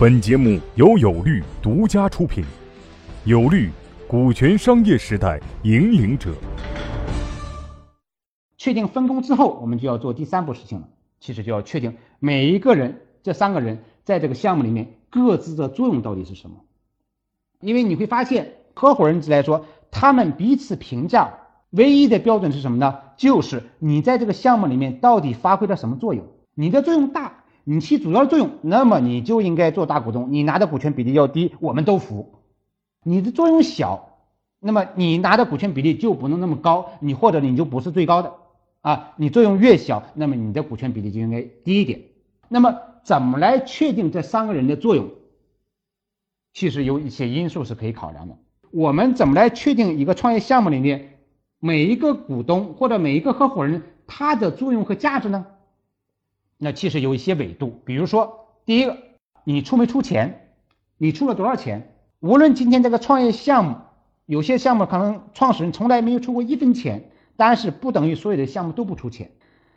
本节目由有律独家出品，有律，股权商业时代引领者。确定分工之后，我们就要做第三步事情了，其实就要确定每一个人这三个人在这个项目里面各自的作用到底是什么。因为你会发现，合伙人制来说，他们彼此评价唯一的标准是什么呢？就是你在这个项目里面到底发挥了什么作用。你的作用大，你起主要作用，那么你就应该做大股东，你拿的股权比例要低，我们都服。你的作用小，那么你拿的股权比例就不能那么高，你或者你就不是最高的啊。你作用越小，那么你的股权比例就应该低一点。那么怎么来确定这三个人的作用？其实有一些因素是可以考量的。我们怎么来确定一个创业项目里面每一个股东或者每一个合伙人他的作用和价值呢？那其实有一些维度，比如说，第一个，你出没出钱，你出了多少钱？无论今天这个创业项目，有些项目可能创始人从来没有出过一分钱，但是不等于所有的项目都不出钱，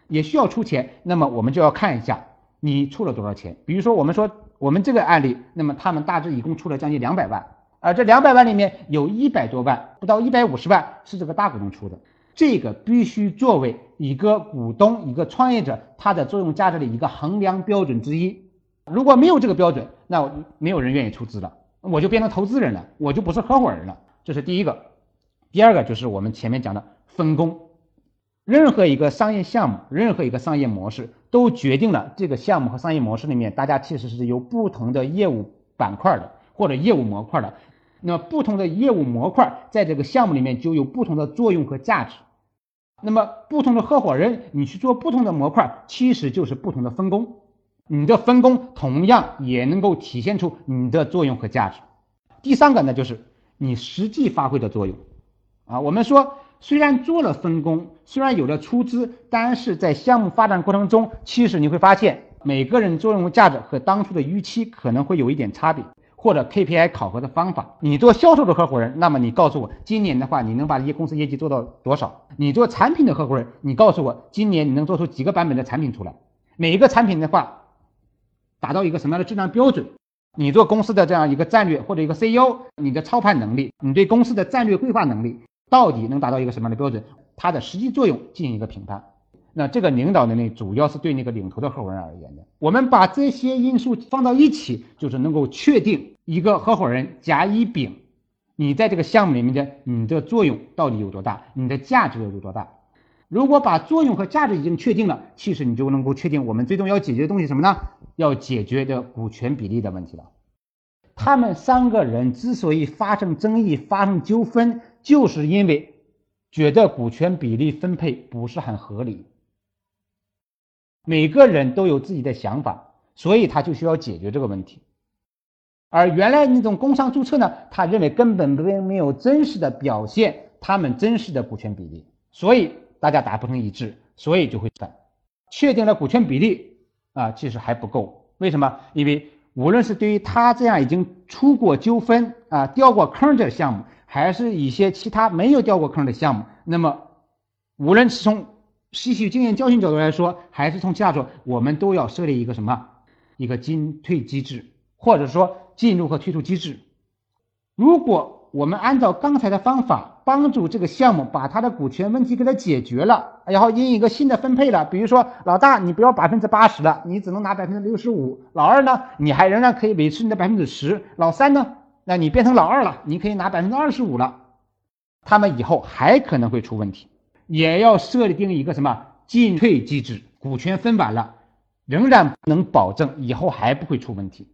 也需要出钱。那么我们就要看一下你出了多少钱。比如说，我们说我们这个案例，那么他们大致一共出了将近两百万，而这两百万里面有一百多万，不到一百五十万是这个大股东出的。这个必须作为一个股东、一个创业者他的作用价值的一个衡量标准之一。如果没有这个标准，那没有人愿意出资了，我就变成投资人了，我就不是合伙人了。这是第一个。第二个就是我们前面讲的分工。任何一个商业项目、任何一个商业模式，都决定了这个项目和商业模式里面，大家其实是有不同的业务板块的，或者业务模块的。那不同的业务模块在这个项目里面就有不同的作用和价值。那么不同的合伙人，你去做不同的模块，其实就是不同的分工。你的分工同样也能够体现出你的作用和价值。第三个呢，就是你实际发挥的作用。啊，我们说虽然做了分工，虽然有了出资，但是在项目发展过程中，其实你会发现每个人作用价值和当初的预期可能会有一点差别。或者 KPI 考核的方法，你做销售的合伙人，那么你告诉我，今年的话，你能把这些公司业绩做到多少？你做产品的合伙人，你告诉我，今年你能做出几个版本的产品出来？每一个产品的话，达到一个什么样的质量标准？你做公司的这样一个战略或者一个 CEO，你的操盘能力，你对公司的战略规划能力，到底能达到一个什么样的标准？它的实际作用进行一个评判。那这个领导能力主要是对那个领头的合伙人而言的。我们把这些因素放到一起，就是能够确定一个合伙人甲乙丙，你在这个项目里面的你的作用到底有多大，你的价值有多大。如果把作用和价值已经确定了，其实你就能够确定我们最终要解决的东西什么呢？要解决的股权比例的问题了。他们三个人之所以发生争议、发生纠纷，就是因为觉得股权比例分配不是很合理。每个人都有自己的想法，所以他就需要解决这个问题。而原来那种工商注册呢，他认为根本并没有真实的表现他们真实的股权比例，所以大家达不成一致，所以就会散。确定了股权比例啊，其实还不够。为什么？因为无论是对于他这样已经出过纠纷啊、掉过坑的项目，还是一些其他没有掉过坑的项目，那么无论是从吸取经验教训角度来说，还是从其他说，我们都要设立一个什么，一个进退机制，或者说进入和退出机制。如果我们按照刚才的方法，帮助这个项目把他的股权问题给他解决了，然后因一个新的分配了，比如说老大你不要百分之八十了，你只能拿百分之六十五；老二呢，你还仍然可以维持你的百分之十；老三呢，那你变成老二了，你可以拿百分之二十五了。他们以后还可能会出问题。也要设定一个什么进退机制，股权分完了，仍然不能保证以后还不会出问题。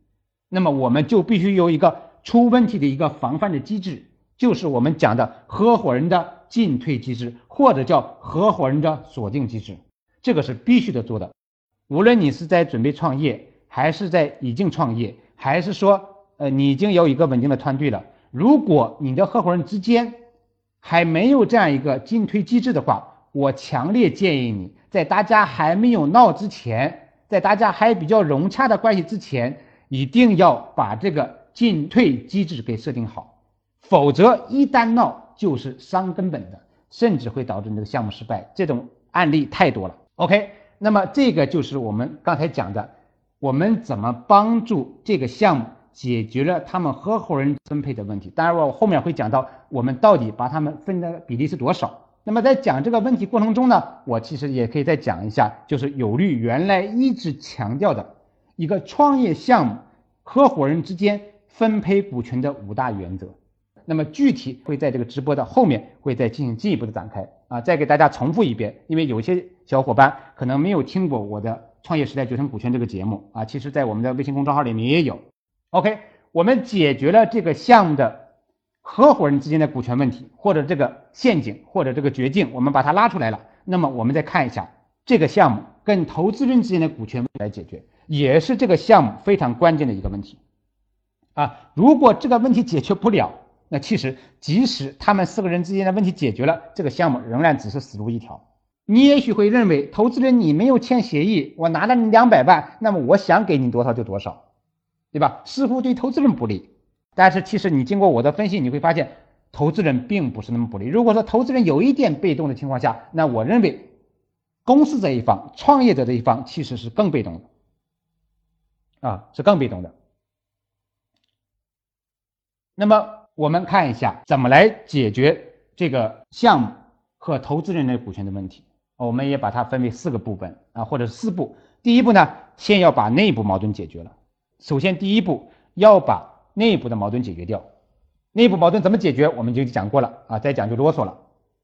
那么我们就必须有一个出问题的一个防范的机制，就是我们讲的合伙人的进退机制，或者叫合伙人的锁定机制。这个是必须得做的。无论你是在准备创业，还是在已经创业，还是说呃你已经有一个稳定的团队了，如果你的合伙人之间，还没有这样一个进退机制的话，我强烈建议你在大家还没有闹之前，在大家还比较融洽的关系之前，一定要把这个进退机制给设定好，否则一旦闹就是伤根本的，甚至会导致你这个项目失败。这种案例太多了。OK，那么这个就是我们刚才讲的我们怎么帮助这个项目解决了他们合伙人分配的问题？当然，我后面会讲到我们到底把他们分的比例是多少。那么在讲这个问题过程中呢，我其实也可以再讲一下，就是有律原来一直强调的一个创业项目合伙人之间分配股权的五大原则。那么具体会在这个直播的后面会再进行进一步的展开啊，再给大家重复一遍，因为有些小伙伴可能没有听过我的。创业时代决胜股权这个节目啊，其实在我们的微信公众号里面也有。OK，我们解决了这个项目的合伙人之间的股权问题，或者这个陷阱，或者这个绝境，我们把它拉出来了。那么我们再看一下这个项目跟投资人之间的股权来解决，也是这个项目非常关键的一个问题啊。如果这个问题解决不了，那其实即使他们四个人之间的问题解决了，这个项目仍然只是死路一条。你也许会认为，投资人你没有签协议，我拿了你两百万，那么我想给你多少就多少，对吧？似乎对投资人不利。但是其实你经过我的分析，你会发现，投资人并不是那么不利。如果说投资人有一点被动的情况下，那我认为，公司这一方、创业者这一方其实是更被动的，啊，是更被动的。那么我们看一下，怎么来解决这个项目和投资人的股权的问题。我们也把它分为四个部分啊，或者四步。第一步呢，先要把内部矛盾解决了。首先，第一步要把内部的矛盾解决掉。内部矛盾怎么解决？我们就讲过了啊，再讲就啰嗦了。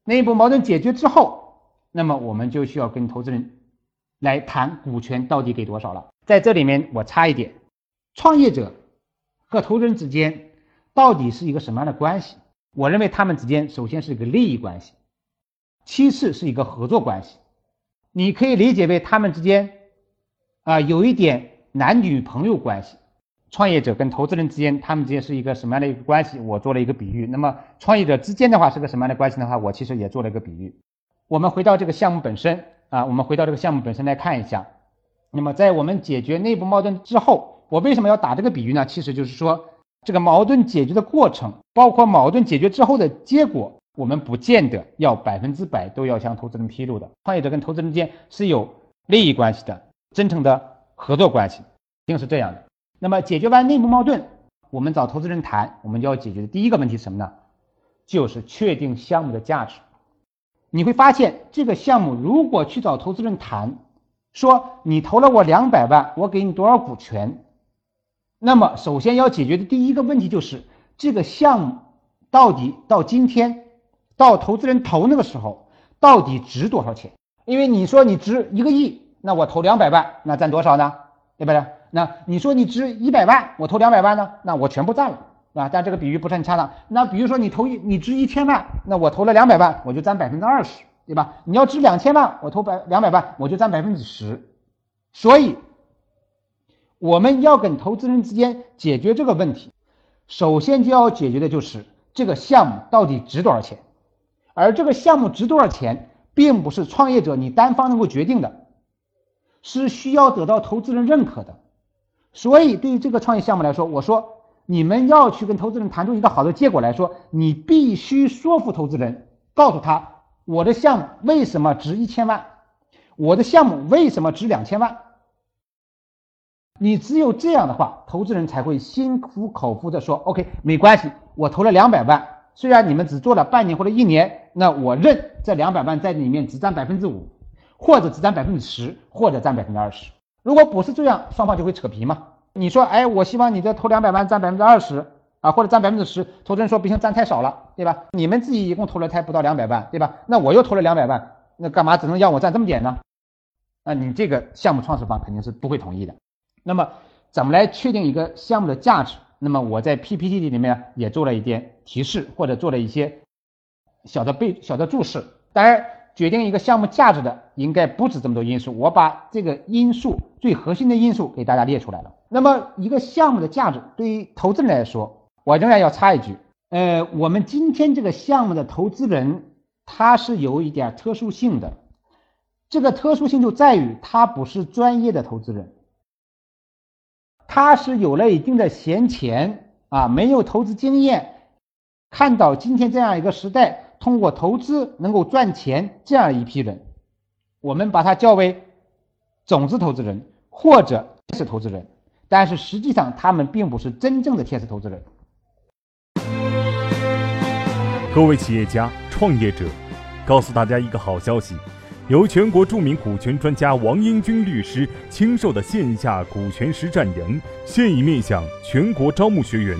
内部矛盾解决之后，那么我们就需要跟投资人来谈股权到底给多少了。在这里面，我插一点，创业者和投资人之间到底是一个什么样的关系？我认为他们之间首先是一个利益关系。其次是一个合作关系，你可以理解为他们之间啊有一点男女朋友关系。创业者跟投资人之间，他们之间是一个什么样的一个关系？我做了一个比喻。那么创业者之间的话是个什么样的关系的话，我其实也做了一个比喻。我们回到这个项目本身啊，我们回到这个项目本身来看一下。那么在我们解决内部矛盾之后，我为什么要打这个比喻呢？其实就是说这个矛盾解决的过程，包括矛盾解决之后的结果。我们不见得要百分之百都要向投资人披露的，创业者跟投资人之间是有利益关系的，真诚的合作关系，一定是这样的。那么解决完内部矛盾，我们找投资人谈，我们就要解决的第一个问题是什么呢？就是确定项目的价值。你会发现，这个项目如果去找投资人谈，说你投了我两百万，我给你多少股权？那么首先要解决的第一个问题就是这个项目到底到今天。到投资人投那个时候，到底值多少钱？因为你说你值一个亿，那我投两百万，那占多少呢？对不对？那你说你值一百万，我投两百万呢？那我全部占了，啊？但这个比喻不是很恰当。那比如说你投一，你值一千万，那我投了两百万，我就占百分之二十，对吧？你要值两千万，我投百两百万，我就占百分之十。所以我们要跟投资人之间解决这个问题，首先就要解决的就是这个项目到底值多少钱。而这个项目值多少钱，并不是创业者你单方能够决定的，是需要得到投资人认可的。所以，对于这个创业项目来说，我说你们要去跟投资人谈出一个好的结果来说，你必须说服投资人，告诉他我的项目为什么值一千万，我的项目为什么值两千万。你只有这样的话，投资人才会心服口服的说：“OK，没关系，我投了两百万。”虽然你们只做了半年或者一年，那我认这两百万在里面只占百分之五，或者只占百分之十，或者占百分之二十。如果不是这样，双方就会扯皮嘛。你说，哎，我希望你这投两百万占百分之二十啊，或者占百分之十。投资人说不行，占太少了，对吧？你们自己一共投了才不到两百万，对吧？那我又投了两百万，那干嘛只能让我占这么点呢？那你这个项目创始方肯定是不会同意的。那么，怎么来确定一个项目的价值？那么我在 PPT 里面也做了一点提示，或者做了一些小的背小的注释。当然，决定一个项目价值的应该不止这么多因素，我把这个因素最核心的因素给大家列出来了。那么一个项目的价值对于投资人来说，我仍然要插一句，呃，我们今天这个项目的投资人他是有一点特殊性的，这个特殊性就在于他不是专业的投资人。他是有了一定的闲钱啊，没有投资经验，看到今天这样一个时代，通过投资能够赚钱这样一批人，我们把它叫为种子投资人或者天使投资人，但是实际上他们并不是真正的天使投资人。各位企业家、创业者，告诉大家一个好消息：由全国著名股权专家王英军律师亲授的线下股权实战营现已面向全国招募学员，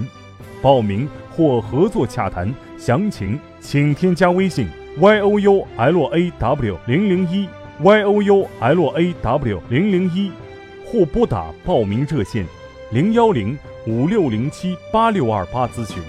报名或合作洽谈详情，请添加微信 y o u l a w 零零一 y o u l a w 零零一，或拨打报名热线零幺零五六零七八六二八咨询。